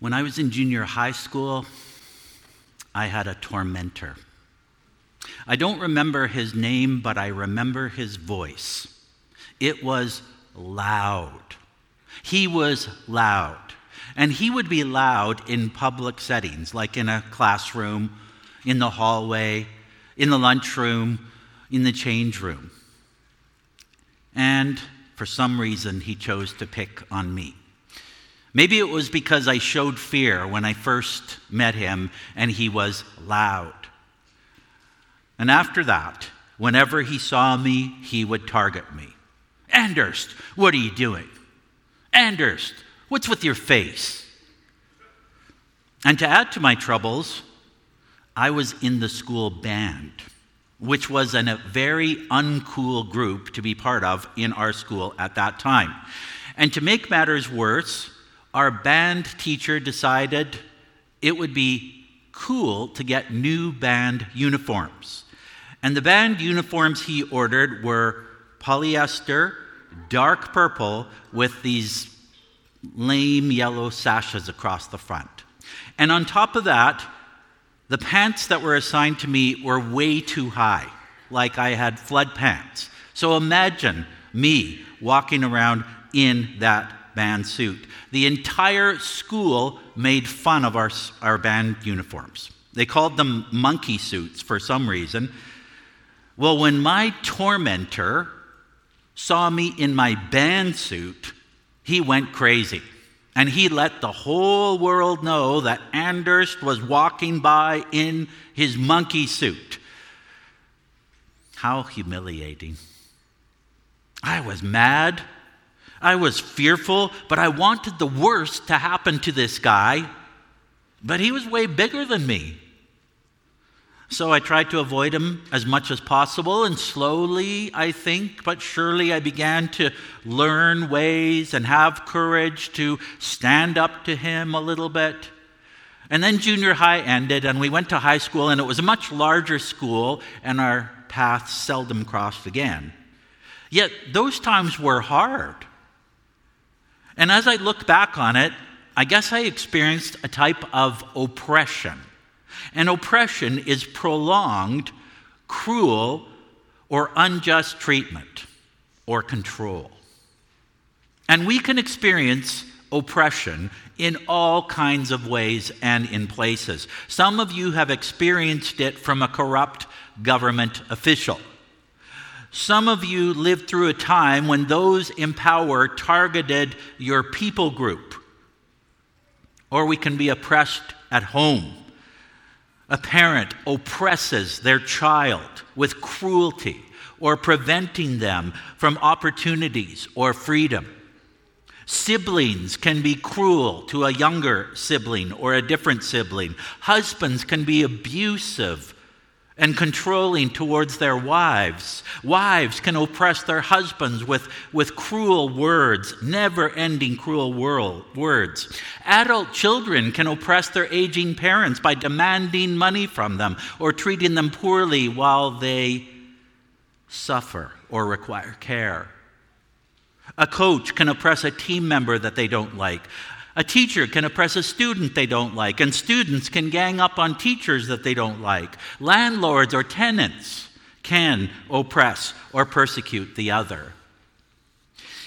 When I was in junior high school, I had a tormentor. I don't remember his name, but I remember his voice. It was loud. He was loud. And he would be loud in public settings, like in a classroom, in the hallway, in the lunchroom, in the change room. And for some reason, he chose to pick on me. Maybe it was because I showed fear when I first met him and he was loud. And after that, whenever he saw me, he would target me. Anders, what are you doing? Anders, what's with your face? And to add to my troubles, I was in the school band, which was a very uncool group to be part of in our school at that time. And to make matters worse, our band teacher decided it would be cool to get new band uniforms. And the band uniforms he ordered were polyester, dark purple, with these lame yellow sashes across the front. And on top of that, the pants that were assigned to me were way too high, like I had flood pants. So imagine me walking around in that band suit. The entire school made fun of our, our band uniforms. They called them monkey suits for some reason. Well, when my tormentor saw me in my band suit, he went crazy. And he let the whole world know that Anders was walking by in his monkey suit. How humiliating. I was mad. I was fearful, but I wanted the worst to happen to this guy. But he was way bigger than me. So I tried to avoid him as much as possible, and slowly, I think, but surely, I began to learn ways and have courage to stand up to him a little bit. And then junior high ended, and we went to high school, and it was a much larger school, and our paths seldom crossed again. Yet those times were hard. And as I look back on it, I guess I experienced a type of oppression. And oppression is prolonged, cruel, or unjust treatment or control. And we can experience oppression in all kinds of ways and in places. Some of you have experienced it from a corrupt government official. Some of you lived through a time when those in power targeted your people group. Or we can be oppressed at home. A parent oppresses their child with cruelty or preventing them from opportunities or freedom. Siblings can be cruel to a younger sibling or a different sibling. Husbands can be abusive and controlling towards their wives. Wives can oppress their husbands with, with cruel words, never ending cruel world, words. Adult children can oppress their aging parents by demanding money from them or treating them poorly while they suffer or require care. A coach can oppress a team member that they don't like. A teacher can oppress a student they don't like, and students can gang up on teachers that they don't like. Landlords or tenants can oppress or persecute the other.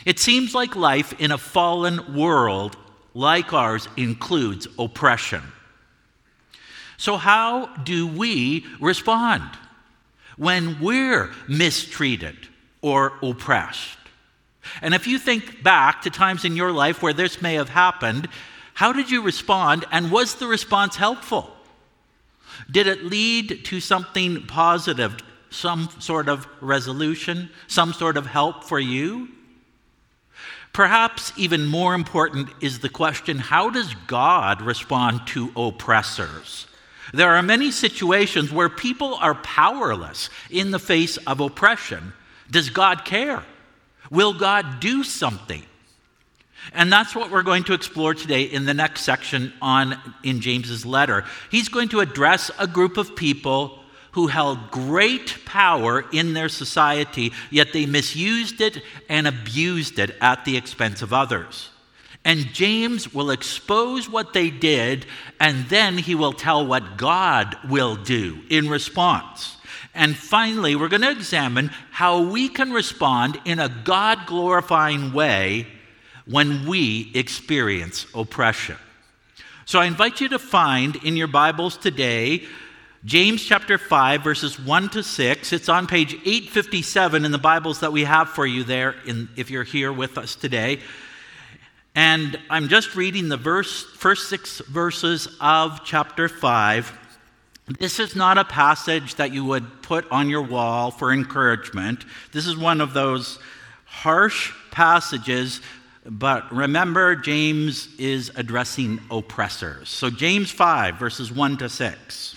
It seems like life in a fallen world like ours includes oppression. So, how do we respond when we're mistreated or oppressed? And if you think back to times in your life where this may have happened, how did you respond and was the response helpful? Did it lead to something positive, some sort of resolution, some sort of help for you? Perhaps even more important is the question how does God respond to oppressors? There are many situations where people are powerless in the face of oppression. Does God care? Will God do something? And that's what we're going to explore today in the next section on in James's letter. He's going to address a group of people who held great power in their society, yet they misused it and abused it at the expense of others. And James will expose what they did, and then he will tell what God will do in response. And finally, we're going to examine how we can respond in a God glorifying way when we experience oppression. So I invite you to find in your Bibles today James chapter 5, verses 1 to 6. It's on page 857 in the Bibles that we have for you there, in, if you're here with us today. And I'm just reading the verse, first six verses of chapter 5. This is not a passage that you would put on your wall for encouragement. This is one of those harsh passages, but remember, James is addressing oppressors. So, James 5, verses 1 to 6.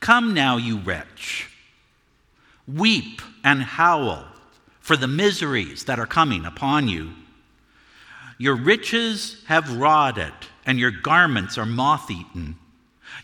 Come now, you rich, weep and howl for the miseries that are coming upon you. Your riches have rotted, and your garments are moth eaten.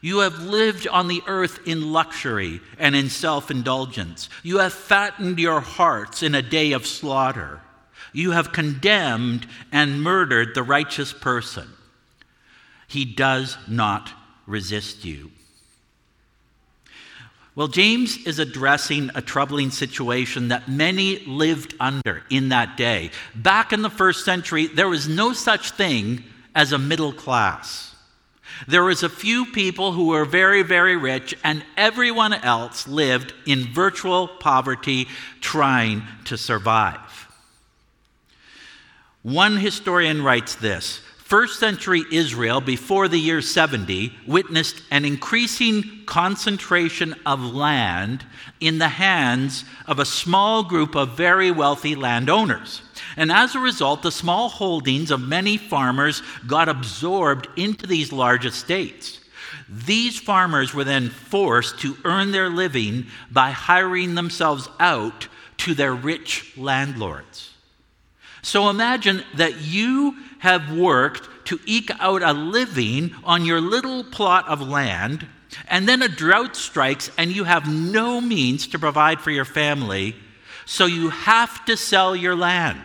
You have lived on the earth in luxury and in self indulgence. You have fattened your hearts in a day of slaughter. You have condemned and murdered the righteous person. He does not resist you. Well, James is addressing a troubling situation that many lived under in that day. Back in the first century, there was no such thing as a middle class. There was a few people who were very, very rich, and everyone else lived in virtual poverty trying to survive. One historian writes this First century Israel, before the year 70, witnessed an increasing concentration of land in the hands of a small group of very wealthy landowners. And as a result, the small holdings of many farmers got absorbed into these large estates. These farmers were then forced to earn their living by hiring themselves out to their rich landlords. So imagine that you have worked to eke out a living on your little plot of land, and then a drought strikes and you have no means to provide for your family, so you have to sell your land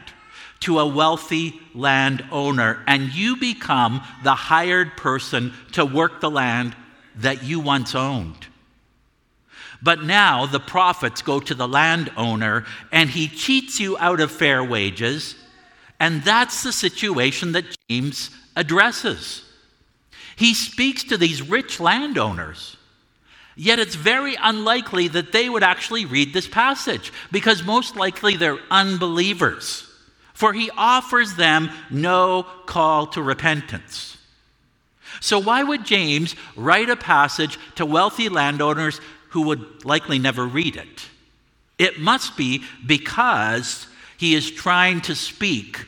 to a wealthy landowner, and you become the hired person to work the land that you once owned. But now the profits go to the landowner, and he cheats you out of fair wages and that's the situation that James addresses. He speaks to these rich landowners. Yet it's very unlikely that they would actually read this passage because most likely they're unbelievers. For he offers them no call to repentance. So, why would James write a passage to wealthy landowners who would likely never read it? It must be because he is trying to speak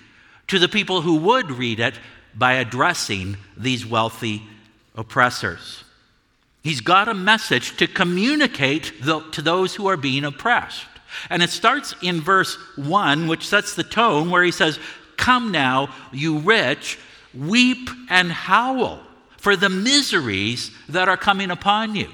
to the people who would read it by addressing these wealthy oppressors. He's got a message to communicate to those who are being oppressed. And it starts in verse 1, which sets the tone, where he says, Come now, you rich, weep and howl for the miseries that are coming upon you.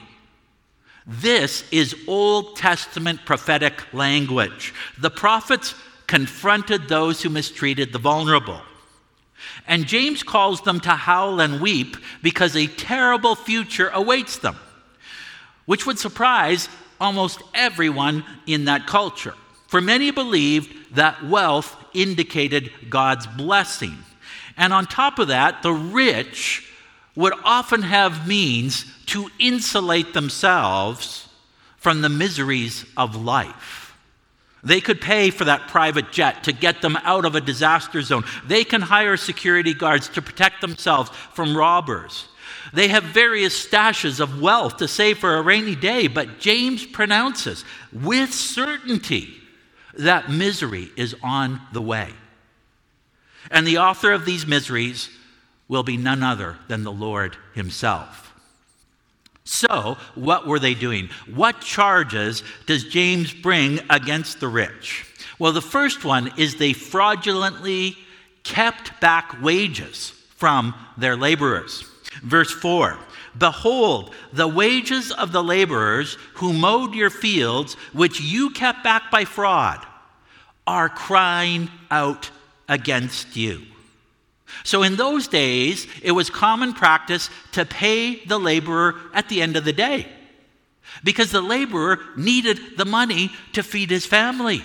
This is Old Testament prophetic language. The prophets confronted those who mistreated the vulnerable. And James calls them to howl and weep because a terrible future awaits them, which would surprise almost everyone in that culture. For many believed that wealth indicated God's blessing. And on top of that, the rich would often have means to insulate themselves from the miseries of life. They could pay for that private jet to get them out of a disaster zone. They can hire security guards to protect themselves from robbers. They have various stashes of wealth to save for a rainy day, but James pronounces with certainty that misery is on the way. And the author of these miseries will be none other than the Lord Himself. So, what were they doing? What charges does James bring against the rich? Well, the first one is they fraudulently kept back wages from their laborers. Verse 4 Behold, the wages of the laborers who mowed your fields, which you kept back by fraud, are crying out against you. So, in those days, it was common practice to pay the laborer at the end of the day because the laborer needed the money to feed his family.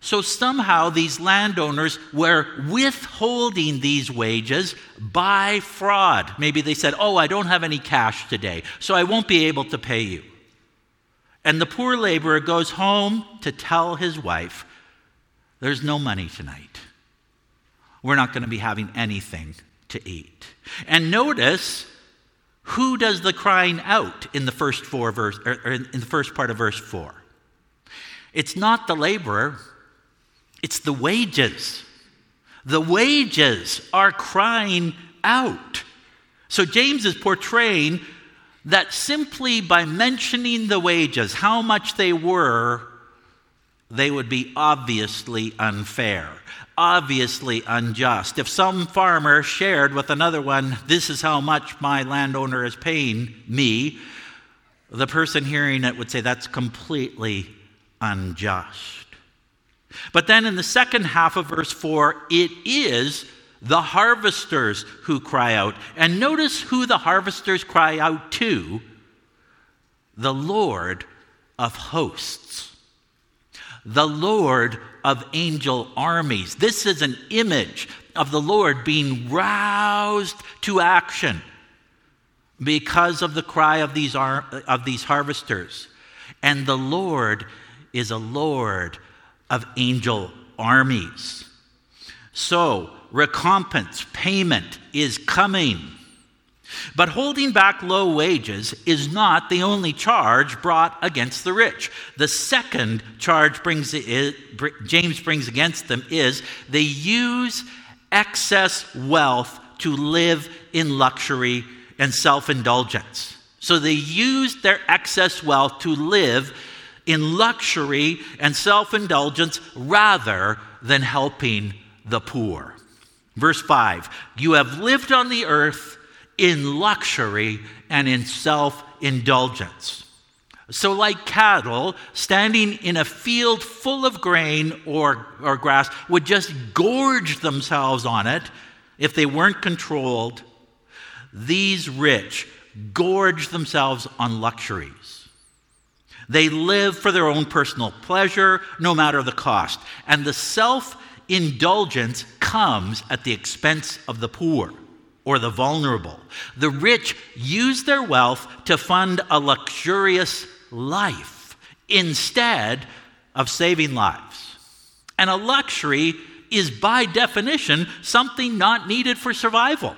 So somehow these landowners were withholding these wages by fraud. Maybe they said, Oh, I don't have any cash today, so I won't be able to pay you. And the poor laborer goes home to tell his wife, There's no money tonight. We're not going to be having anything to eat. And notice who does the crying out in the first four verse or in the first part of verse 4. It's not the laborer, it's the wages. The wages are crying out. So James is portraying that simply by mentioning the wages, how much they were, they would be obviously unfair, obviously unjust. If some farmer shared with another one, this is how much my landowner is paying me, the person hearing it would say that's completely unjust. But then in the second half of verse 4, it is the harvesters who cry out. And notice who the harvesters cry out to the Lord of hosts, the Lord of angel armies. This is an image of the Lord being roused to action because of the cry of these, of these harvesters. And the Lord is a Lord of angel armies. So, recompense, payment is coming. But holding back low wages is not the only charge brought against the rich. The second charge brings it, James brings against them is they use excess wealth to live in luxury and self indulgence. So they use their excess wealth to live in luxury and self indulgence rather than helping the poor. Verse 5 You have lived on the earth in luxury and in self indulgence. So, like cattle standing in a field full of grain or, or grass would just gorge themselves on it if they weren't controlled, these rich gorge themselves on luxuries. They live for their own personal pleasure, no matter the cost. And the self indulgence comes at the expense of the poor or the vulnerable. The rich use their wealth to fund a luxurious life instead of saving lives. And a luxury is, by definition, something not needed for survival.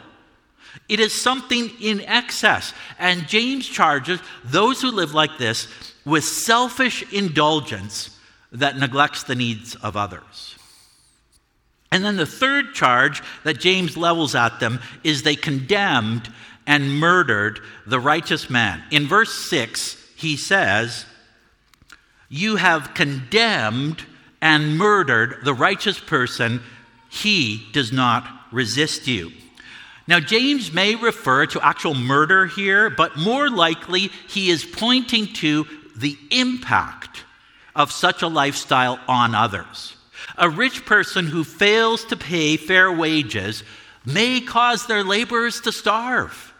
It is something in excess. And James charges those who live like this with selfish indulgence that neglects the needs of others. And then the third charge that James levels at them is they condemned and murdered the righteous man. In verse 6, he says, You have condemned and murdered the righteous person, he does not resist you. Now, James may refer to actual murder here, but more likely he is pointing to the impact of such a lifestyle on others. A rich person who fails to pay fair wages may cause their laborers to starve.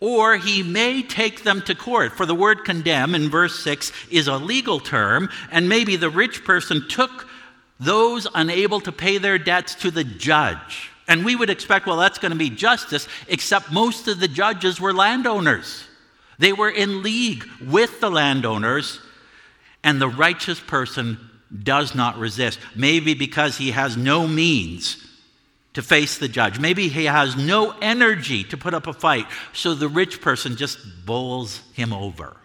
Or he may take them to court. For the word condemn in verse 6 is a legal term, and maybe the rich person took those unable to pay their debts to the judge. And we would expect, well, that's going to be justice, except most of the judges were landowners. They were in league with the landowners, and the righteous person does not resist. Maybe because he has no means to face the judge. Maybe he has no energy to put up a fight, so the rich person just bowls him over.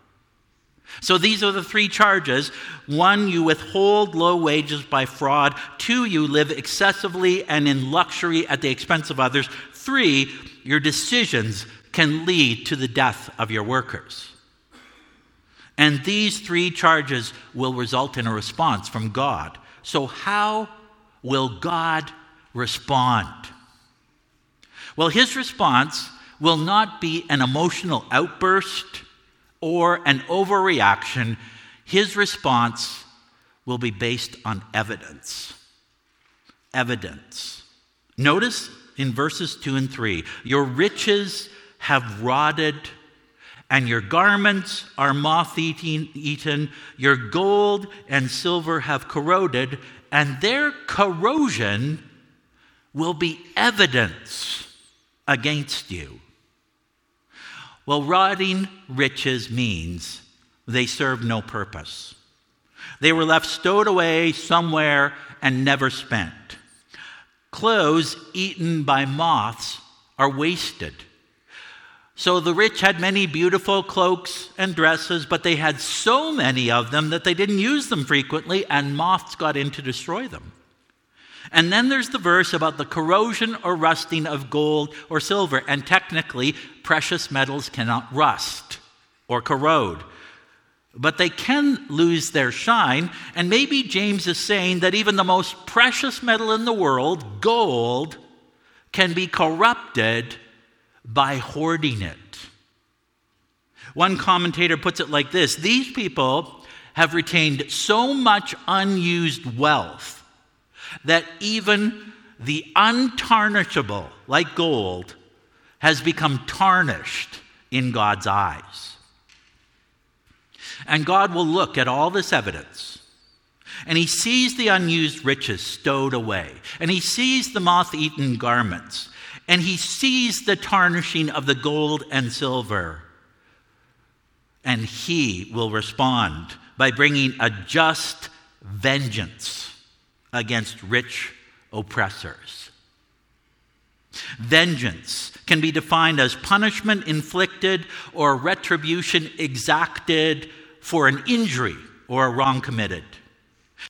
So these are the three charges. One, you withhold low wages by fraud. Two, you live excessively and in luxury at the expense of others. Three, your decisions can lead to the death of your workers. And these three charges will result in a response from God. So, how will God respond? Well, his response will not be an emotional outburst or an overreaction. His response will be based on evidence. Evidence. Notice in verses 2 and 3 Your riches have rotted and your garments are moth eaten, your gold and silver have corroded, and their corrosion will be evidence against you. Well, rotting riches means they serve no purpose. They were left stowed away somewhere and never spent. Clothes eaten by moths are wasted. So the rich had many beautiful cloaks and dresses, but they had so many of them that they didn't use them frequently, and moths got in to destroy them. And then there's the verse about the corrosion or rusting of gold or silver, and technically, precious metals cannot rust or corrode. But they can lose their shine, and maybe James is saying that even the most precious metal in the world, gold, can be corrupted by hoarding it. One commentator puts it like this These people have retained so much unused wealth that even the untarnishable, like gold, has become tarnished in God's eyes. And God will look at all this evidence and he sees the unused riches stowed away, and he sees the moth eaten garments, and he sees the tarnishing of the gold and silver. And he will respond by bringing a just vengeance against rich oppressors. Vengeance can be defined as punishment inflicted or retribution exacted for an injury or a wrong committed.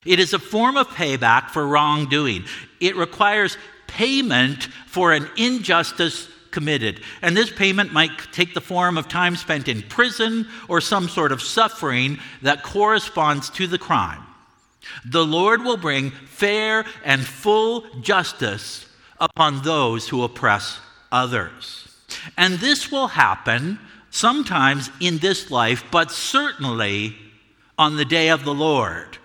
It is a form of payback for wrongdoing. It requires payment for an injustice committed. And this payment might take the form of time spent in prison or some sort of suffering that corresponds to the crime. The Lord will bring fair and full justice upon those who oppress others. And this will happen sometimes in this life, but certainly on the day of the Lord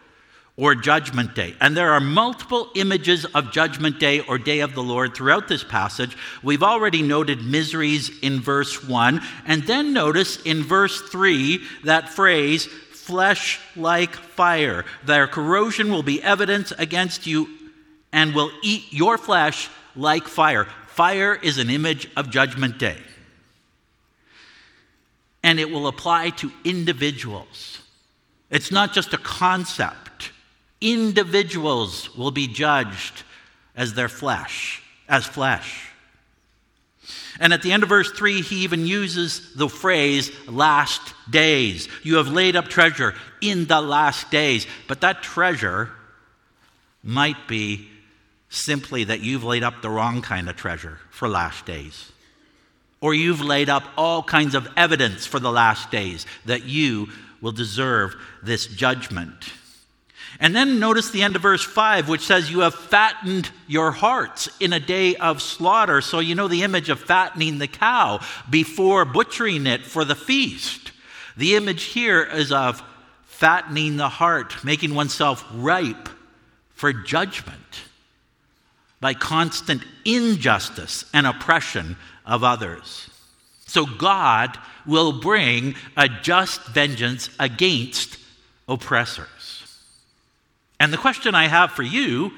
or Judgment Day. And there are multiple images of Judgment Day or Day of the Lord throughout this passage. We've already noted miseries in verse 1. And then notice in verse 3 that phrase, flesh like fire. Their corrosion will be evidence against you and will eat your flesh like fire. Fire is an image of Judgment Day. And it will apply to individuals. It's not just a concept individuals will be judged as their flesh, as flesh. And at the end of verse 3, he even uses the phrase last days. You have laid up treasure in the last days. But that treasure might be simply that you've laid up the wrong kind of treasure for last days. Or you've laid up all kinds of evidence for the last days that you will deserve this judgment. And then notice the end of verse 5, which says, You have fattened your hearts in a day of slaughter. So you know the image of fattening the cow before butchering it for the feast. The image here is of fattening the heart, making oneself ripe for judgment by constant injustice and oppression of others. So God will bring a just vengeance against oppressors. And the question I have for you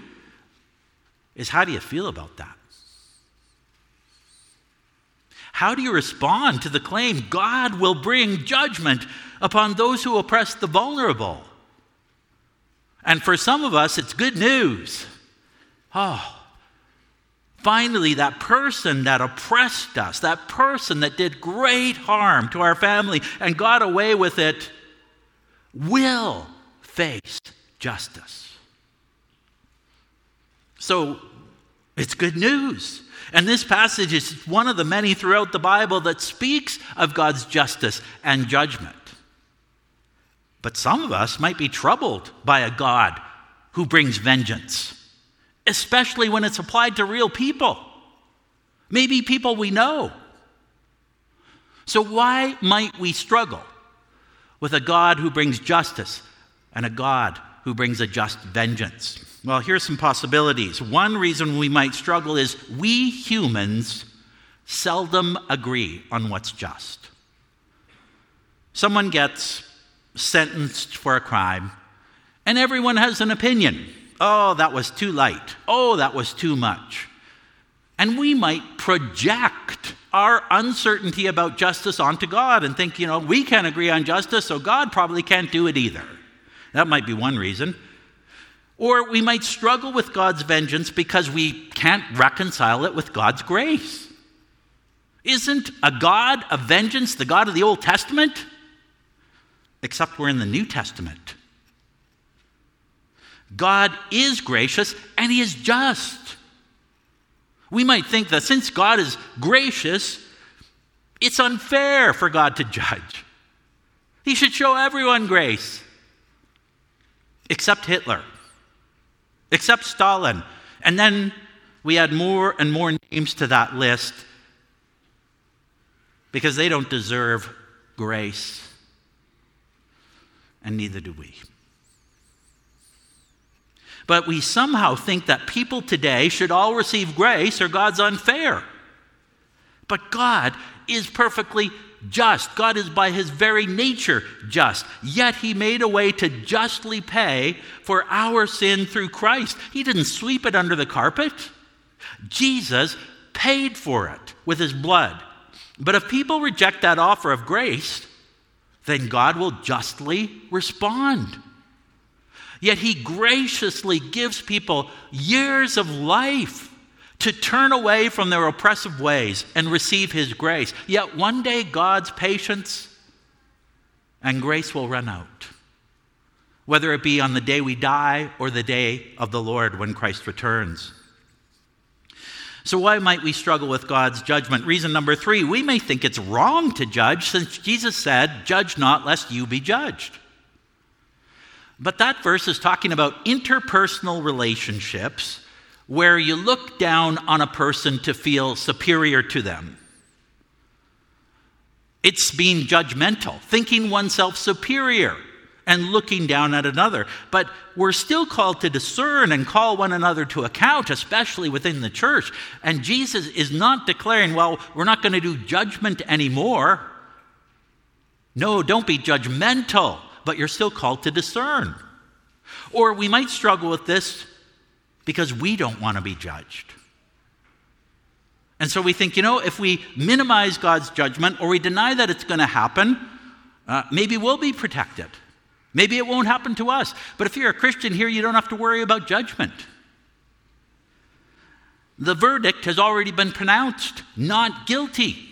is how do you feel about that? How do you respond to the claim God will bring judgment upon those who oppress the vulnerable? And for some of us, it's good news. Oh, finally, that person that oppressed us, that person that did great harm to our family and got away with it, will face justice. So it's good news. And this passage is one of the many throughout the Bible that speaks of God's justice and judgment. But some of us might be troubled by a God who brings vengeance, especially when it's applied to real people, maybe people we know. So, why might we struggle with a God who brings justice and a God who brings a just vengeance? Well, here's some possibilities. One reason we might struggle is we humans seldom agree on what's just. Someone gets sentenced for a crime, and everyone has an opinion. Oh, that was too light. Oh, that was too much. And we might project our uncertainty about justice onto God and think, you know, we can't agree on justice, so God probably can't do it either. That might be one reason. Or we might struggle with God's vengeance because we can't reconcile it with God's grace. Isn't a God of vengeance the God of the Old Testament? Except we're in the New Testament. God is gracious and He is just. We might think that since God is gracious, it's unfair for God to judge. He should show everyone grace, except Hitler except Stalin. And then we add more and more names to that list because they don't deserve grace, and neither do we. But we somehow think that people today should all receive grace or God's unfair. But God is perfectly just. God is by his very nature just. Yet he made a way to justly pay for our sin through Christ. He didn't sweep it under the carpet. Jesus paid for it with his blood. But if people reject that offer of grace, then God will justly respond. Yet he graciously gives people years of life to turn away from their oppressive ways and receive His grace. Yet one day God's patience and grace will run out, whether it be on the day we die or the day of the Lord when Christ returns. So, why might we struggle with God's judgment? Reason number three we may think it's wrong to judge since Jesus said, Judge not, lest you be judged. But that verse is talking about interpersonal relationships where you look down on a person to feel superior to them. It's being judgmental, thinking oneself superior and looking down at another. But we're still called to discern and call one another to account, especially within the church. And Jesus is not declaring, well, we're not going to do judgment anymore. No, don't be judgmental, but you're still called to discern. Or we might struggle with this because we don't want to be judged. And so we think, you know, if we minimize God's judgment or we deny that it's going to happen, uh, maybe we'll be protected. Maybe it won't happen to us. But if you're a Christian here, you don't have to worry about judgment. The verdict has already been pronounced not guilty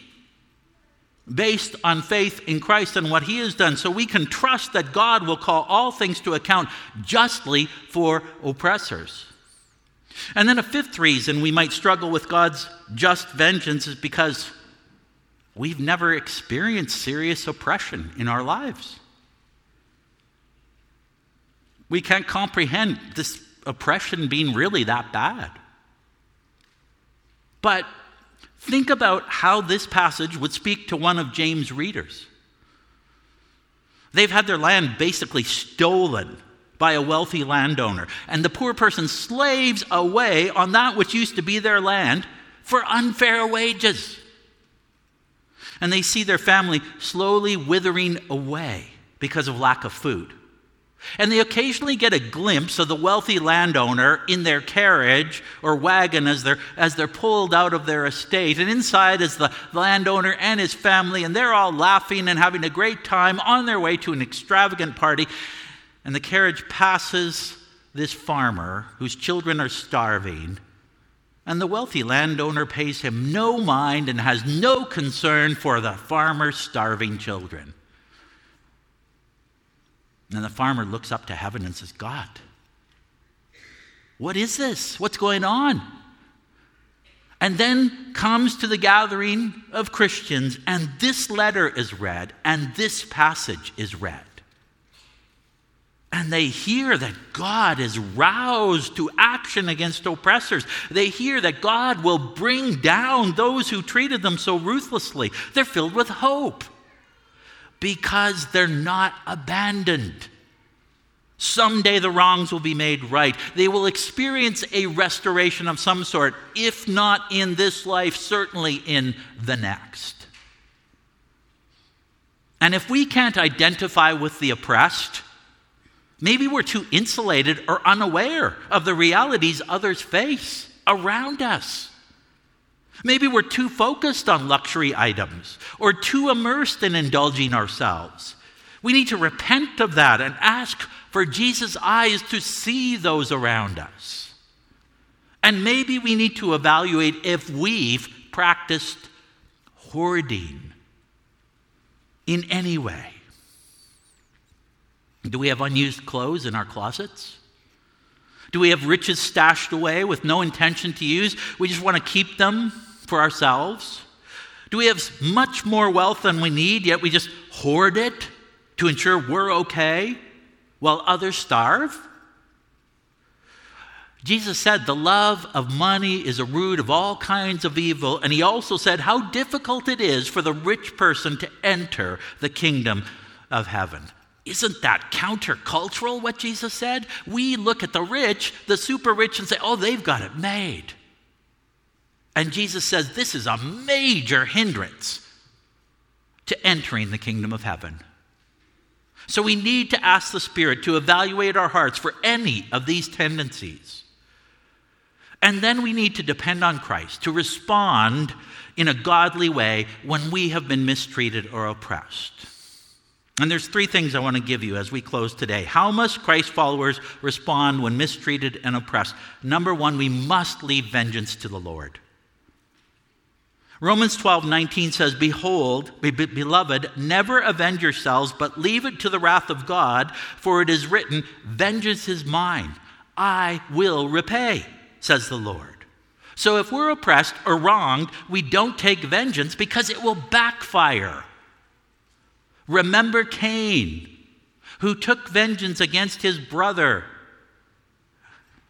based on faith in Christ and what he has done. So we can trust that God will call all things to account justly for oppressors. And then a fifth reason we might struggle with God's just vengeance is because we've never experienced serious oppression in our lives. We can't comprehend this oppression being really that bad. But think about how this passage would speak to one of James' readers. They've had their land basically stolen by a wealthy landowner, and the poor person slaves away on that which used to be their land for unfair wages. And they see their family slowly withering away because of lack of food. And they occasionally get a glimpse of the wealthy landowner in their carriage or wagon as they're, as they're pulled out of their estate. And inside is the landowner and his family, and they're all laughing and having a great time on their way to an extravagant party and the carriage passes this farmer whose children are starving, and the wealthy landowner pays him no mind and has no concern for the farmer's starving children. And the farmer looks up to heaven and says, God, what is this? What's going on? And then comes to the gathering of Christians, and this letter is read, and this passage is read. And they hear that God is roused to action against oppressors. They hear that God will bring down those who treated them so ruthlessly. They're filled with hope because they're not abandoned. Someday the wrongs will be made right. They will experience a restoration of some sort, if not in this life, certainly in the next. And if we can't identify with the oppressed, maybe we're too insulated or unaware of the realities others face around us. Maybe we're too focused on luxury items or too immersed in indulging ourselves. We need to repent of that and ask for Jesus' eyes to see those around us. And maybe we need to evaluate if we've practiced hoarding in any way. Do we have unused clothes in our closets? Do we have riches stashed away with no intention to use? We just want to keep them for ourselves? Do we have much more wealth than we need, yet we just hoard it to ensure we're okay? while others starve? Jesus said the love of money is a root of all kinds of evil, and he also said how difficult it is for the rich person to enter the kingdom of heaven. Isn't that countercultural what Jesus said? We look at the rich, the super rich, and say, oh, they've got it made. And Jesus says this is a major hindrance to entering the kingdom of heaven. So we need to ask the Spirit to evaluate our hearts for any of these tendencies. And then we need to depend on Christ to respond in a godly way when we have been mistreated or oppressed. And there's three things I want to give you as we close today. How must Christ followers respond when mistreated and oppressed? Number one, we must leave vengeance to the Lord. Romans 12, 19 says, Behold, beloved, never avenge yourselves, but leave it to the wrath of God, for it is written, Vengeance is mine, I will repay, says the Lord. So if we're oppressed or wronged, we don't take vengeance because it will backfire. Remember Cain, who took vengeance against his brother,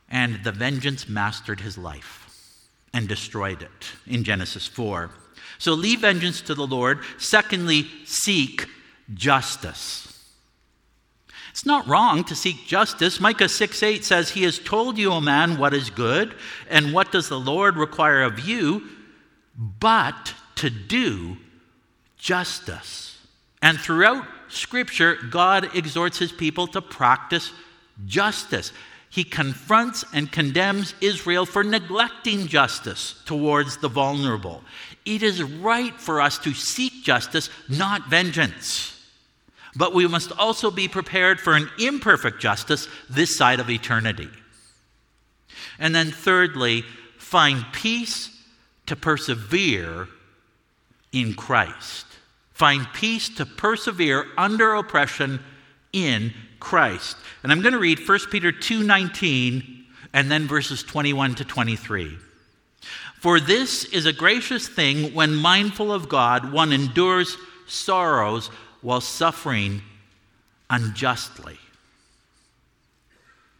and the vengeance mastered his life and destroyed it in Genesis 4. So leave vengeance to the Lord. Secondly, seek justice. It's not wrong to seek justice. Micah 6 8 says, He has told you, O man, what is good, and what does the Lord require of you, but to do justice. And throughout Scripture, God exhorts his people to practice justice he confronts and condemns Israel for neglecting justice towards the vulnerable. It is right for us to seek justice, not vengeance. But we must also be prepared for an imperfect justice this side of eternity. And then, thirdly, find peace to persevere in Christ. Find peace to persevere under oppression in Christ. And I'm going to read 1 Peter 2:19 and then verses 21 to 23. For this is a gracious thing when mindful of God one endures sorrows while suffering unjustly.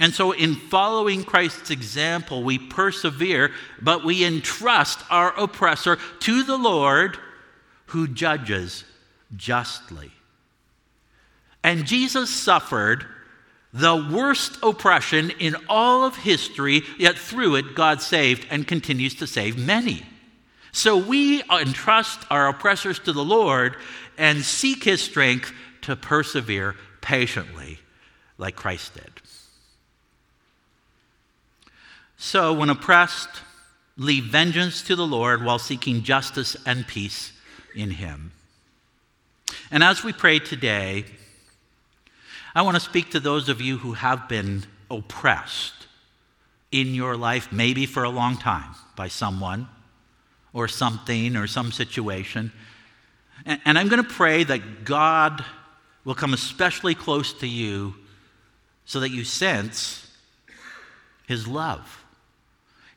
And so, in following Christ's example, we persevere, but we entrust our oppressor to the Lord who judges justly. And Jesus suffered the worst oppression in all of history, yet through it, God saved and continues to save many. So we entrust our oppressors to the Lord and seek his strength to persevere patiently like Christ did. So, when oppressed, leave vengeance to the Lord while seeking justice and peace in Him. And as we pray today, I want to speak to those of you who have been oppressed in your life, maybe for a long time, by someone or something or some situation. And, I'm going to pray that God will come especially close to you so that you sense His love,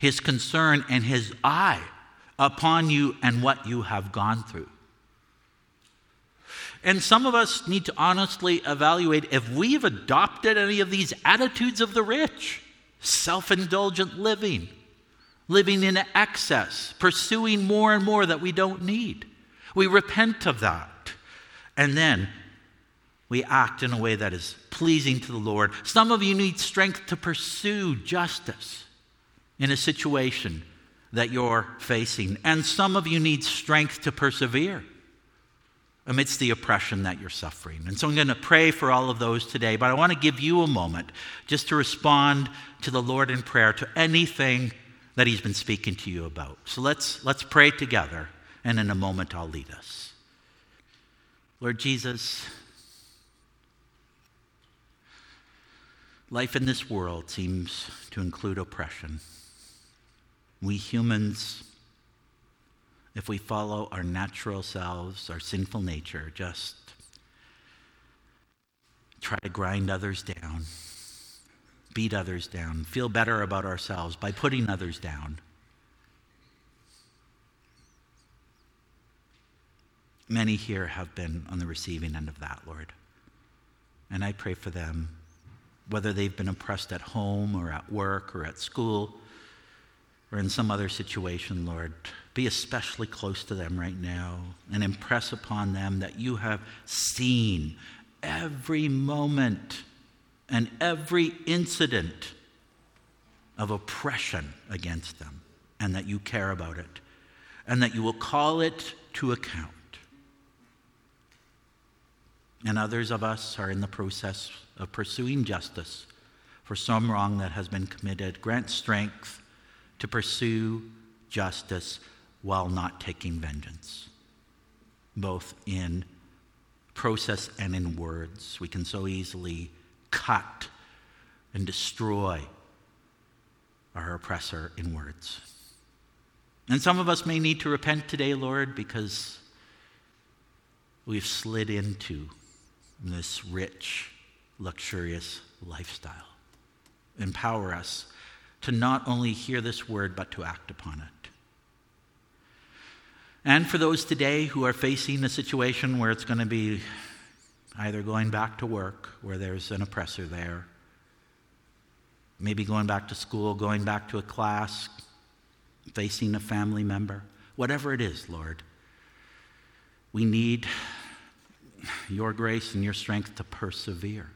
His concern, and His eye upon you and what you have gone through. And some of us need to honestly evaluate if we've adopted any of these attitudes of the rich self indulgent living, living in excess, pursuing more and more that we don't need. We repent of that. And then we act in a way that is pleasing to the Lord. Some of you need strength to pursue justice in a situation that you're facing, and some of you need strength to persevere amidst the oppression that you're suffering. And so I'm going to pray for all of those today, but I want to give you a moment just to respond to the Lord in prayer to anything that he's been speaking to you about. So let's let's pray together and in a moment I'll lead us. Lord Jesus, life in this world seems to include oppression. We humans if we follow our natural selves, our sinful nature, just try to grind others down, beat others down, feel better about ourselves by putting others down. Many here have been on the receiving end of that, Lord. And I pray for them, whether they've been oppressed at home or at work or at school or in some other situation, Lord. Be especially close to them right now and impress upon them that you have seen every moment and every incident of oppression against them, and that you care about it, and that you will call it to account. And others of us are in the process of pursuing justice for some wrong that has been committed. Grant strength to pursue justice while not taking vengeance, both in process and in words. We can so easily cut and destroy our oppressor in words. And some of us may need to repent today, Lord, because we've slid into this rich, luxurious lifestyle. Empower us to not only hear this word, but to act upon it. And for those today who are facing a situation where it's going to be either going back to work, where there's an oppressor there, maybe going back to school, going back to a class, facing a family member, whatever it is, Lord, we need your grace and your strength to persevere,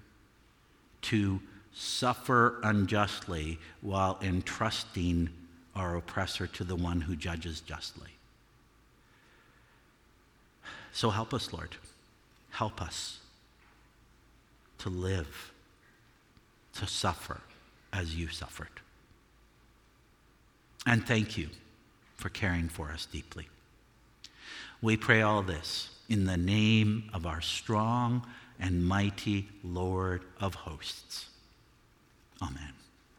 to suffer unjustly while entrusting our oppressor to the one who judges justly. So help us, Lord. Help us to live, to suffer as you suffered. And thank you for caring for us deeply. We pray all this in the name of our strong and mighty Lord of hosts. Amen.